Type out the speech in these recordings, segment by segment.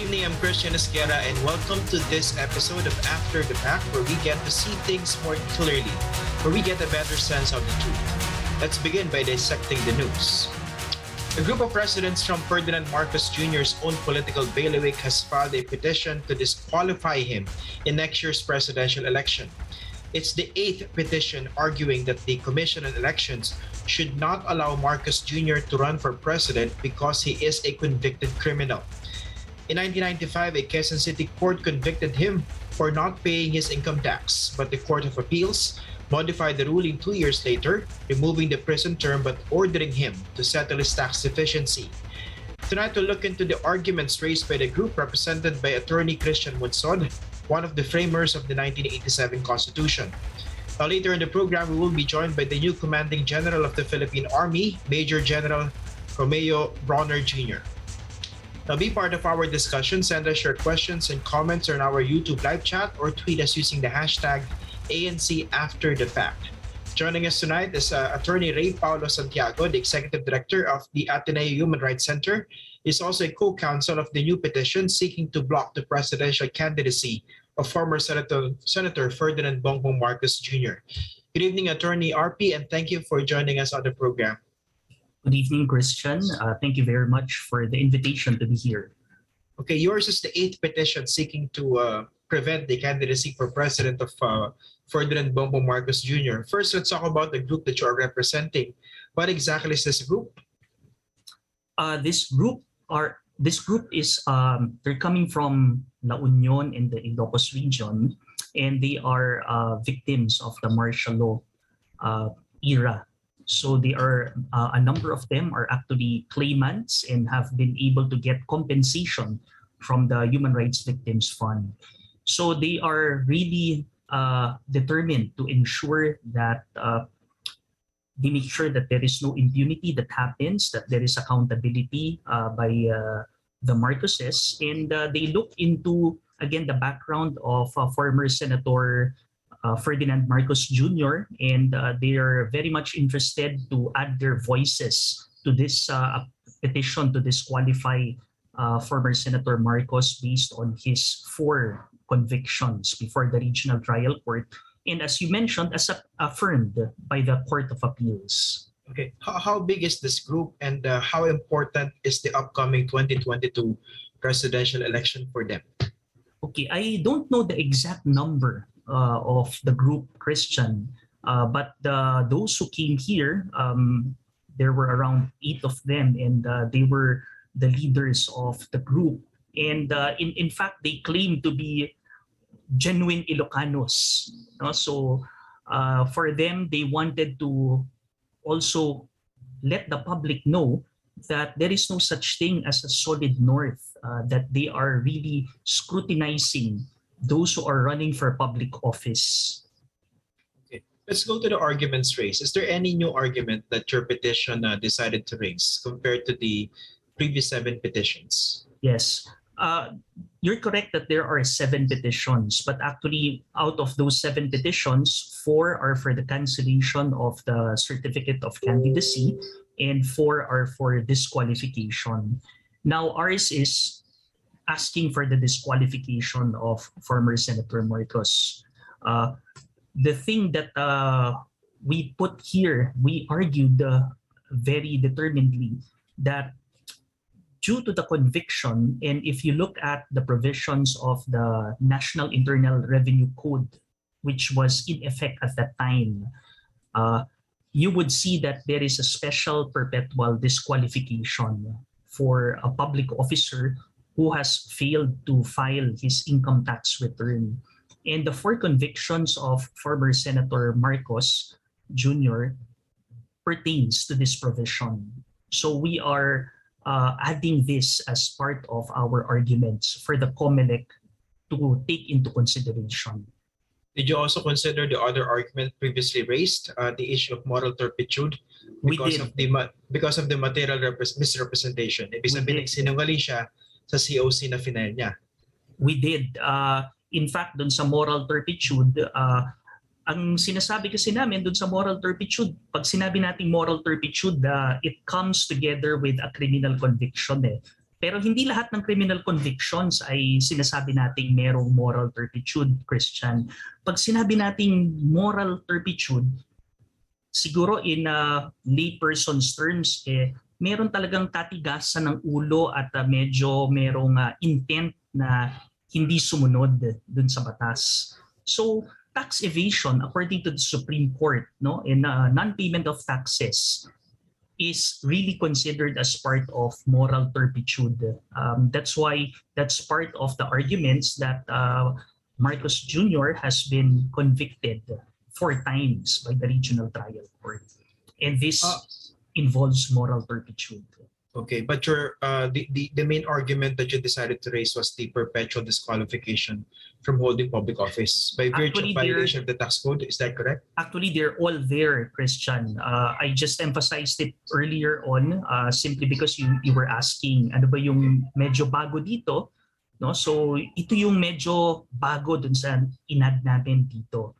evening, I'm Christian Esguerra, and welcome to this episode of After the Fact, where we get to see things more clearly, where we get a better sense of the truth. Let's begin by dissecting the news. A group of residents from Ferdinand Marcos Jr.'s own political bailiwick has filed a petition to disqualify him in next year's presidential election. It's the eighth petition arguing that the Commission on Elections should not allow Marcos Jr. to run for president because he is a convicted criminal. In 1995, a Quezon City court convicted him for not paying his income tax, but the Court of Appeals modified the ruling two years later, removing the prison term but ordering him to settle his tax deficiency. Tonight, we'll look into the arguments raised by the group represented by attorney Christian Monsod, one of the framers of the 1987 Constitution. Now, later in the program, we will be joined by the new Commanding General of the Philippine Army, Major General Romeo Brawner Jr. Now, be part of our discussion. Send us your questions and comments on our YouTube live chat or tweet us using the hashtag ANC After the Fact. Joining us tonight is uh, attorney Ray Paolo Santiago, the executive director of the Ateneo Human Rights Center. He's also a co-counsel of the new petition seeking to block the presidential candidacy of former Senator, Senator Ferdinand Bongbong Marcos Jr. Good evening, attorney RP, and thank you for joining us on the program. Good evening, Christian. Uh, thank you very much for the invitation to be here. Okay, yours is the eighth petition seeking to uh, prevent the candidacy for president of uh, Ferdinand Bongbong Marcos Jr. First, let's talk about the group that you are representing. What exactly is this group? Uh, this group are this group is um, they're coming from La Union in the Ilocos region, and they are uh, victims of the martial law uh, era so they are uh, a number of them are actually claimants and have been able to get compensation from the Human Rights Victims Fund. So they are really uh, determined to ensure that uh, they make sure that there is no impunity that happens, that there is accountability uh, by uh, the Marcoses, and uh, they look into again the background of former Senator uh, Ferdinand Marcos Jr., and uh, they are very much interested to add their voices to this uh, petition to disqualify uh, former Senator Marcos based on his four convictions before the regional trial court. And as you mentioned, as affirmed by the Court of Appeals. Okay, how, how big is this group and uh, how important is the upcoming 2022 presidential election for them? Okay, I don't know the exact number of the group Christian. Uh, but those who came here, um, there were around eight of them, and uh, they were the leaders of the group. And in, in fact, they claim to be genuine Ilocanos. No? So uh, for them, they wanted to also let the public know that there is no such thing as a solid north, uh, that they are really scrutinizing those who are running for public office. Okay. Let's go to the arguments raised. Is there any new argument that your petition uh, decided to raise compared to the previous seven petitions? Yes. Uh, you're correct that there are seven petitions, but actually, out of those seven petitions, four are for the cancellation of the certificate of candidacy, and four are for disqualification. Now, ours is asking for the disqualification of former Senator Marcos. Uh, the thing that uh, we put here, we argued uh, very determinedly that due to the conviction, and if you look at the provisions of the National Internal Revenue Code, which was in effect at that time, uh, you would see that there is a special perpetual disqualification for a public officer who has failed to file his income tax return. And the four convictions of former Senator Marcos Jr. pertains to this provision. So we are uh, adding this as part of our arguments for the COMELEC to take into consideration. Did you also consider the other argument previously raised, uh, the issue of moral turpitude because of the because of the material misrepresentation? Ibig sabihin, sinungaling siya sa COC na final niya? We did. Uh, in fact, dun sa moral turpitude, uh, ang sinasabi kasi namin dun sa moral turpitude, pag sinabi nating moral turpitude, uh, it comes together with a criminal conviction. Eh. Pero hindi lahat ng criminal convictions ay sinasabi nating merong moral turpitude, Christian. Pag sinabi nating moral turpitude, siguro in a layperson's terms, eh, meron talagang tatigasan ng ulo at uh, medyo merong uh, intent na hindi sumunod dun sa batas. So, tax evasion, according to the Supreme Court, no, in uh, non-payment of taxes, is really considered as part of moral turpitude. Um, that's why that's part of the arguments that uh, Marcos Jr. has been convicted four times by the regional trial court. And this uh, involves moral turpitude. Okay, but your uh, the, the the main argument that you decided to raise was the perpetual disqualification from holding public office by virtue of violation of the tax code. Is that correct? Actually, they're all there, Christian. Uh, I just emphasized it earlier on uh, simply because you you were asking ano ba yung medyo bago dito, no? So ito yung medyo bago dun sa inad natin dito.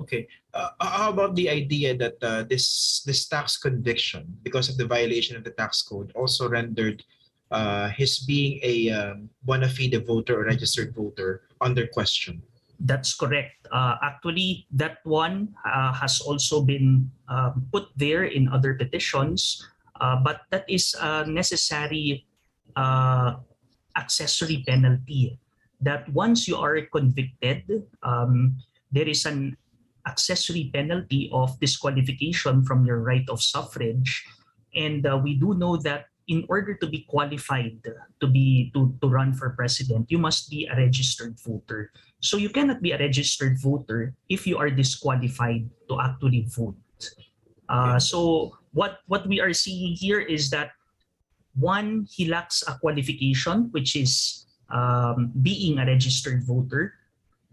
Okay. Uh, how about the idea that uh, this this tax conviction, because of the violation of the tax code, also rendered uh, his being a um, bona fide voter or registered voter under question? That's correct. Uh, actually, that one uh, has also been um, put there in other petitions, uh, but that is a necessary accessory penalty. That once you are convicted, um, there is an accessory penalty of disqualification from your right of suffrage. And uh, we do know that in order to be qualified to be to, to run for president, you must be a registered voter. So you cannot be a registered voter if you are disqualified to actually vote. Uh, so what what we are seeing here is that one, he lacks a qualification, which is um, being a registered voter.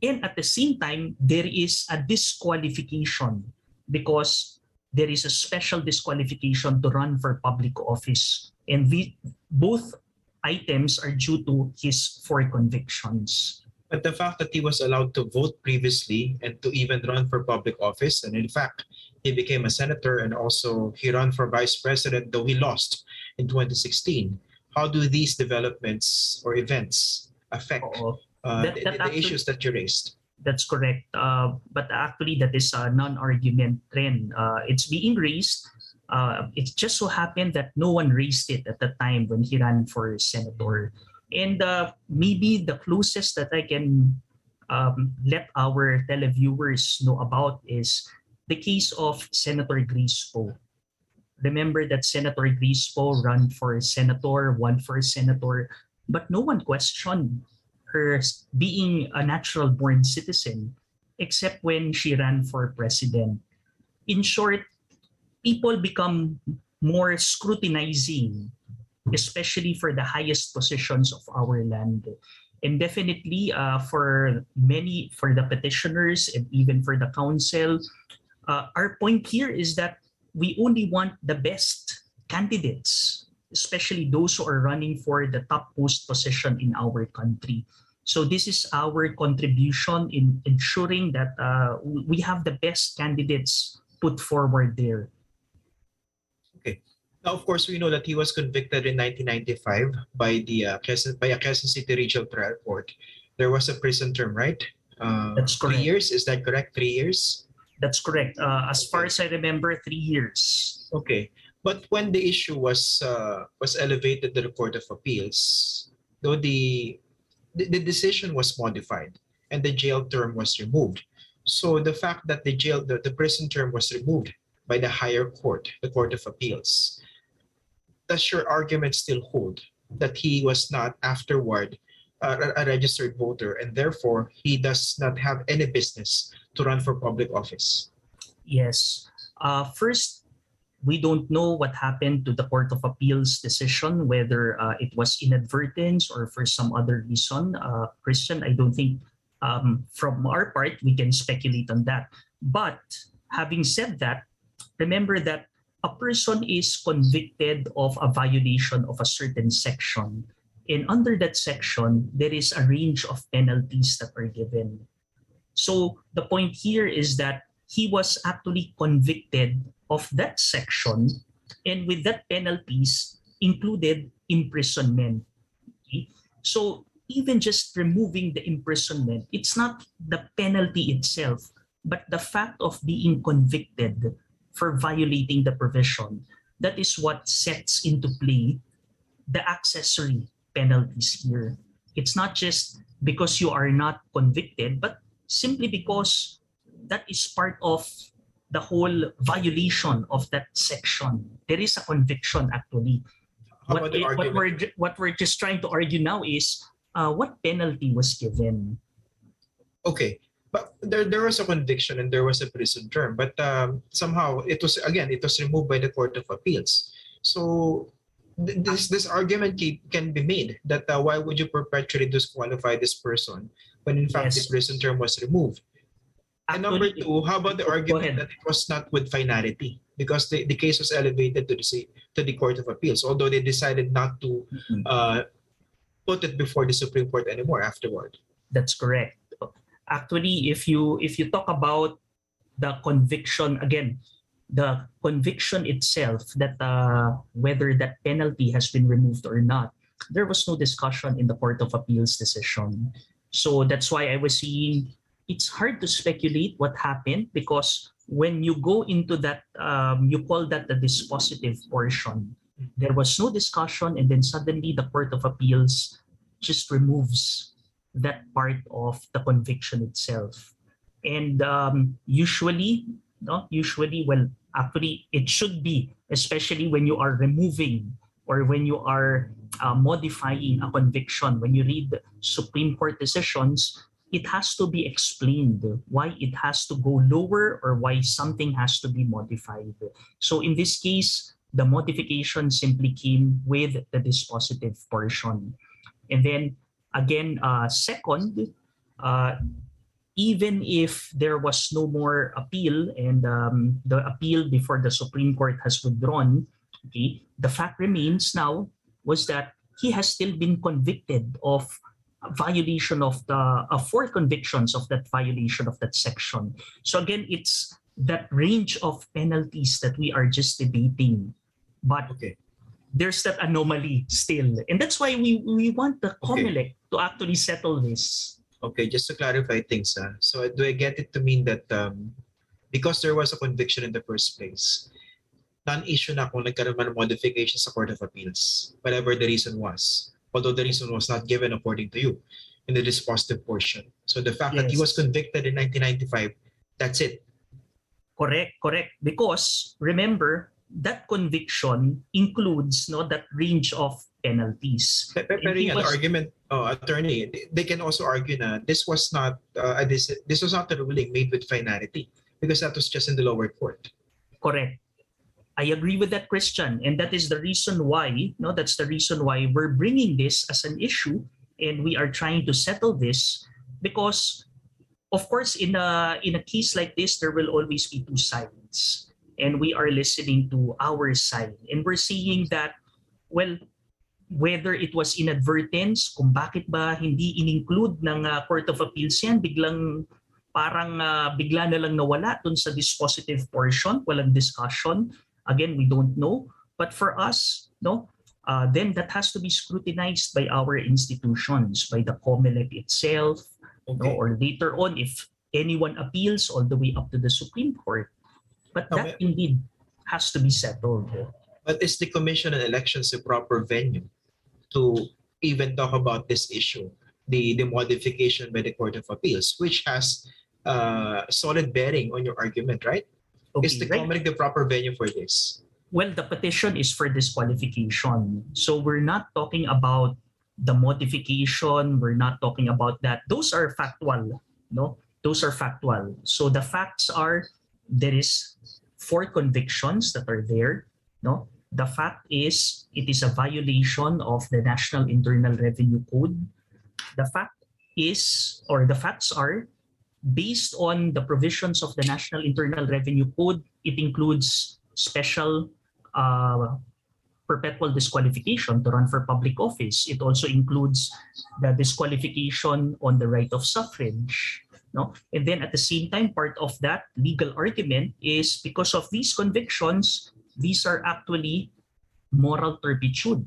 And at the same time, there is a disqualification because there is a special disqualification to run for public office. And we, both items are due to his four convictions. But the fact that he was allowed to vote previously and to even run for public office, and in fact, he became a senator and also he ran for vice president, though he lost in 2016. How do these developments or events affect uh, that, that the, actually, issues that you raised. That's correct. Uh, but actually, that is a non-argument trend. Uh, it's being raised. Uh, it just so happened that no one raised it at the time when he ran for senator. And uh, maybe the closest that I can um, let our televiewers know about is the case of Senator Grace Poe. Remember that Senator Grace Poe ran for senator, won for senator, but no one questioned being a natural born citizen, except when she ran for president. In short, people become more scrutinizing, especially for the highest positions of our land. And definitely uh, for many, for the petitioners and even for the council, uh, our point here is that we only want the best candidates especially those who are running for the topmost position in our country. So this is our contribution in ensuring that uh, we have the best candidates put forward there. Okay. Now, of course, we know that he was convicted in 1995 by the uh, Quezon, by a Quezon City Regional Trial Court. There was a prison term, right? Uh, That's correct. Three years, is that correct? Three years? That's correct. Uh, as far as I remember, three years. Okay. But when the issue was uh, was elevated to the Court of Appeals, though the, the decision was modified and the jail term was removed. So the fact that the jail the, the prison term was removed by the higher court, the Court of Appeals, does your argument still hold that he was not afterward uh, a registered voter and therefore he does not have any business to run for public office? Yes. Uh, first, we don't know what happened to the Court of Appeals decision, whether uh, it was inadvertence or for some other reason. Uh, Christian, I don't think um, from our part we can speculate on that. But having said that, remember that a person is convicted of a violation of a certain section. And under that section, there is a range of penalties that are given. So the point here is that he was actually convicted of that section and with that penalties included imprisonment. Okay? So even just removing the imprisonment, it's not the penalty itself, but the fact of being convicted for violating the provision. That is what sets into play the accessory penalties here. It's not just because you are not convicted, but simply because that is part of the whole violation of that section. There is a conviction actually. What, the what we're what we're just trying to argue now is uh, what penalty was given. Okay, but there there was a conviction and there was a prison term, but um, somehow it was again it was removed by the Court of Appeals. So th- this this argument ca- can be made that uh, why would you perpetually disqualify this person when in fact the prison term was removed? And number two, how about the argument that it was not with finality because the, the case was elevated to the to the Court of Appeals, although they decided not to uh, put it before the Supreme Court anymore afterward. That's correct. Actually, if you if you talk about the conviction again, the conviction itself that uh, whether that penalty has been removed or not, there was no discussion in the Court of Appeals decision. So that's why I was saying it's hard to speculate what happened because when you go into that, um, you call that the dispositive portion. There was no discussion, and then suddenly the Court of Appeals just removes that part of the conviction itself. And um, usually, no, usually, well, actually, it should be, especially when you are removing or when you are uh, modifying a conviction. When you read Supreme Court decisions, it has to be explained why it has to go lower or why something has to be modified. So in this case, the modification simply came with the dispositive portion. And then again, uh, second, uh, even if there was no more appeal and um, the appeal before the Supreme Court has withdrawn, okay, the fact remains now was that he has still been convicted of violation of the uh, four convictions of that violation of that section. So again, it's that range of penalties that we are just debating. But Okay. there's that anomaly still. And that's why we, we want the COMELEC to actually settle this. Okay, just to clarify things, uh, so do I get it to mean that um, because there was a conviction in the first place, non-issue na kung nagkaroon man modification sa Court of Appeals, whatever the reason was, although the reason was not given according to you in the dispositive portion. So the fact that he was convicted in 1995, that's it. Correct, correct. Because remember, that conviction includes no that range of penalties. Pe- pe- Pero Hindi yung was- argument, oh, attorney, they- they can also argue na this was not uh, this, this was not a ruling made with finality because that was just in the lower court. Correct. I agree with that, Christian, and that is the reason why. No, that's the reason why we're bringing this as an issue, and we are trying to settle this because, of course, in a in a case like this, there will always be two sides, and we are listening to our side, and we're seeing that, well, whether it was inadvertence, kung bakit ba hindi in-include ng uh, Court of Appeals yan, biglang parang uh, bigla na lang nawala dun sa dispositive portion, walang discussion. Again, we don't know. But for us, no, uh, then that has to be scrutinized by our institutions, by the COMELEC itself, no, Okay. or later on if anyone appeals all the way up to the Supreme Court. But No, that indeed has to be settled. But is the Commission on Elections a proper venue to even talk about this issue, the, the modification by the Court of Appeals, which has uh, solid bearing on your argument, right? Is the right? COMELEC the proper venue for this? Well, the petition is for disqualification. So we're not talking about the modification. We're not talking about that. Those are factual. No, those are factual. So the facts are there is four convictions that are there. No, the fact is it is a violation of the National Internal Revenue Code. The fact is, or the facts are, based on the provisions of the National Internal Revenue Code, it includes special uh, perpetual disqualification to run for public office. It also includes the disqualification on the right of suffrage. No? And then at the same time, part of that legal argument is because of these convictions, these are actually moral turpitude.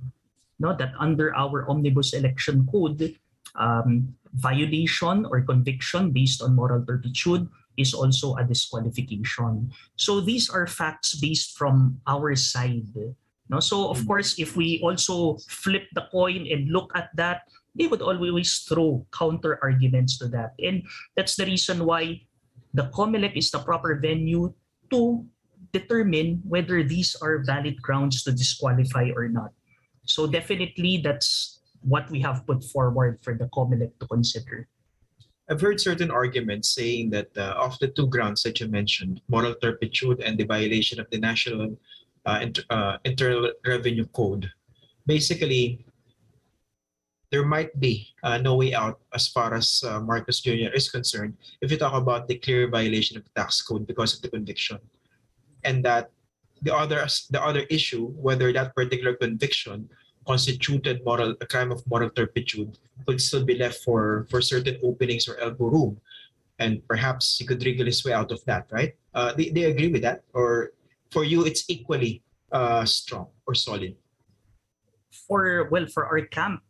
No, that under our omnibus election code, um, violation or conviction based on moral turpitude is also a disqualification. So these are facts based from our side. No? So of mm. course, if we also flip the coin and look at that, they would always throw counter arguments to that. And that's the reason why the COMELEC is the proper venue to determine whether these are valid grounds to disqualify or not. So definitely that's what we have put forward for the COMELEC to consider. I've heard certain arguments saying that uh, of the two grounds that you mentioned, moral turpitude and the violation of the National uh, uh, Internal Revenue Code, basically there might be uh, no way out as far as uh, Marcos Jr. is concerned if you talk about the clear violation of the tax code because of the conviction. And that the other the other issue, whether that particular conviction constituted moral a crime of moral turpitude, could still be left for for certain openings or elbow room, and perhaps he could wriggle his way out of that. Right? Uh, they, they agree with that, or for you it's equally uh, strong or solid. For well, for our camp,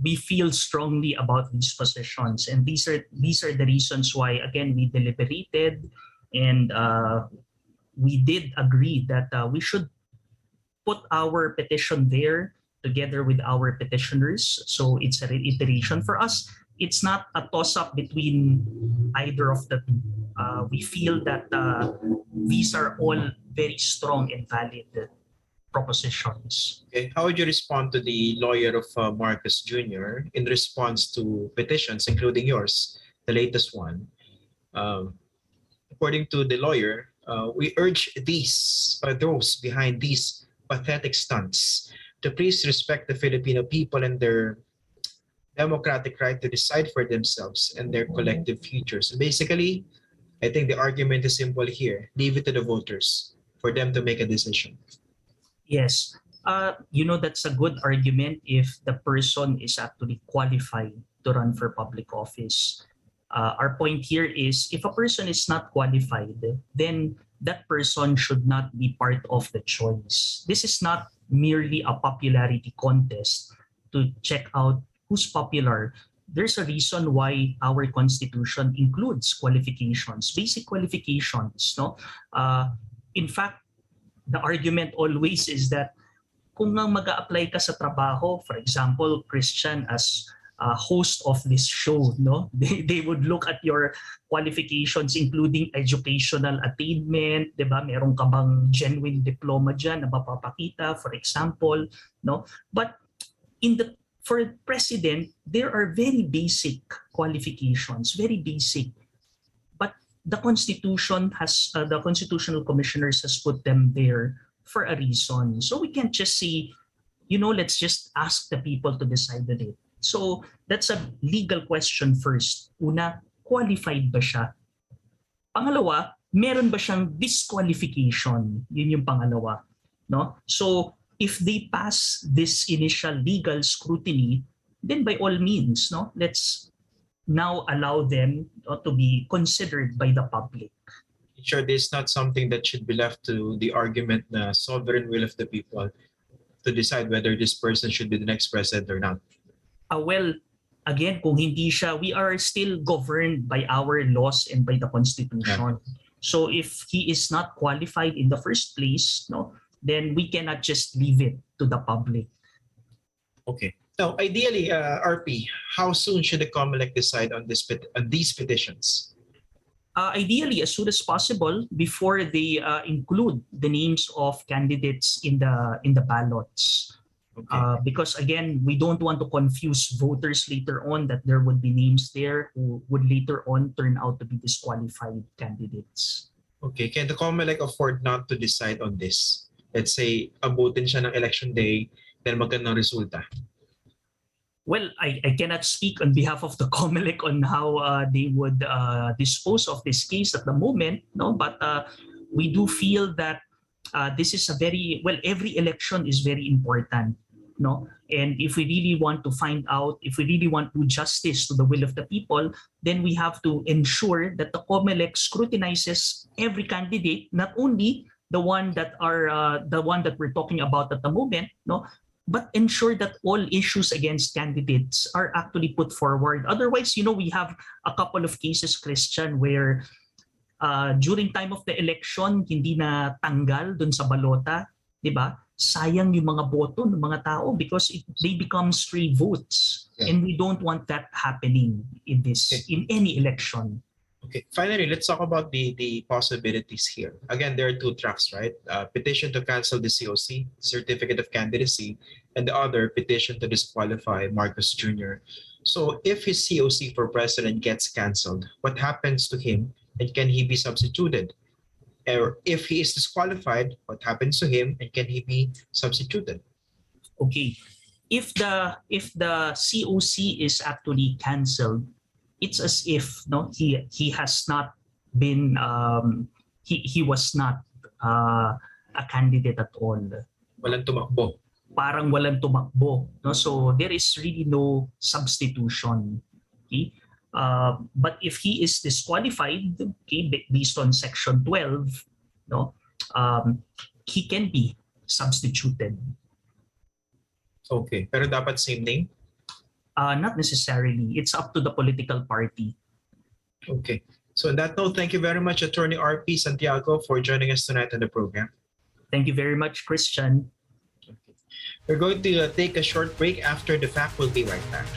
we feel strongly about these positions and these are these are the reasons why again we deliberated and uh, we did agree that uh, we should put our petition there together with our petitioners so it's a reiteration for us it's not a toss up between either of the two uh, we feel that uh, these are all very strong and valid propositions. Okay. How would you respond to the lawyer of uh, Marcos Jr. in response to petitions, including yours, the latest one? Um, according to the lawyer, uh, we urge these, uh, those behind these pathetic stunts to please respect the Filipino people and their democratic right to decide for themselves and their collective futures. basically, I think the argument is simple here. Leave it to the voters for them to make a decision. Yes. Uh, you know, that's a good argument if the person is actually qualified to run for public office. Uh, our point here is if a person is not qualified, then that person should not be part of the choice. This is not merely a popularity contest to check out who's popular. There's a reason why our constitution includes qualifications, basic qualifications. No, uh, in fact, the argument always is that kung nga mag apply ka sa trabaho, for example, Christian as a host of this show, no? They, they would look at your qualifications including educational attainment, 'di ba? Meron ka bang genuine diploma diyan na mapapakita, for example, no? But in the for president, there are very basic qualifications, very basic the constitution has uh, the constitutional commissioners has put them there for a reason so we can't just say you know let's just ask the people to decide the date so that's a legal question first. Una qualified ba siya? Pangalawa meron ba siyang disqualification? Yun yung pangalawa no? So if they pass this initial legal scrutiny then by all means no? Let's now allow them uh, to be considered by the public. Sure, this is not something that should be left to the argument na sovereign will of the people to decide whether this person should be the next president or not. Uh, well, again, kung hindi siya, we are still governed by our laws and by the Constitution. Yeah. So if he is not qualified in the first place, no, then we cannot just leave it to the public. Okay. Now, ideally, uh, RP, how soon should the COMELEC decide on, this pet- on these petitions? Uh, ideally, as soon as possible, before they uh, include the names of candidates in the in the ballots. Okay. Uh, because again, we don't want to confuse voters later on that there would be names there who would later on turn out to be disqualified candidates. Okay, can the COMELEC afford not to decide on this? Let's say, abutin siya ng election day, then magandang resulta well, I, I cannot speak on behalf of the COMELEC on how uh, they would uh, dispose of this case at the moment, no. But uh, we do feel that uh, this is a very well. Every election is very important, no. And if we really want to find out, if we really want to do justice to the will of the people, then we have to ensure that the COMELEC scrutinizes every candidate, not only the one that are uh, the one that we're talking about at the moment, no, but ensure that all issues against candidates are actually put forward. Otherwise, you know, we have a couple of cases, Christian, where uh, during time of the election, hindi na tanggal dun sa balota, di ba? Sayang yung mga boto ng mga tao because it, they become stray votes. Yeah. And we don't want that happening in this, Okay. in any election. Okay, finally, let's talk about the the possibilities here. Again, there are two tracks, right? Uh, petition to cancel the COC, certificate of candidacy, and the other petition to disqualify Marcos Jr. So, if his COC for president gets canceled, what happens to him, and can he be substituted? Or if he is disqualified, what happens to him, and can he be substituted? okay. If the if the coc is actually cancelled it's as if no he he has not been um he he was not uh, a candidate at all. Walang tumakbo. parang walang tumakbo no? So there is really no substitution. Okay uh, but if he is disqualified okay based on section 12 no um, he can be substituted Okay, pero dapat same name? Uh, not necessarily. It's up to the political party. Okay. So on that note, thank you very much, Attorney RP Santiago, for joining us tonight on the program. Thank you very much, Christian. We're going to uh, take a short break after the fact. We'll be right back.